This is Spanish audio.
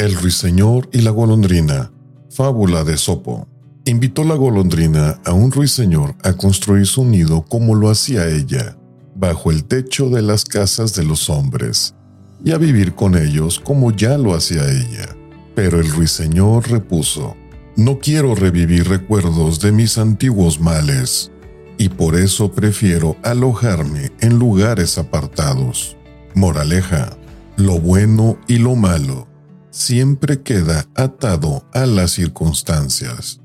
El ruiseñor y la golondrina. Fábula de Sopo. Invitó la golondrina a un ruiseñor a construir su nido como lo hacía ella, bajo el techo de las casas de los hombres, y a vivir con ellos como ya lo hacía ella. Pero el ruiseñor repuso, No quiero revivir recuerdos de mis antiguos males, y por eso prefiero alojarme en lugares apartados. Moraleja, lo bueno y lo malo siempre queda atado a las circunstancias.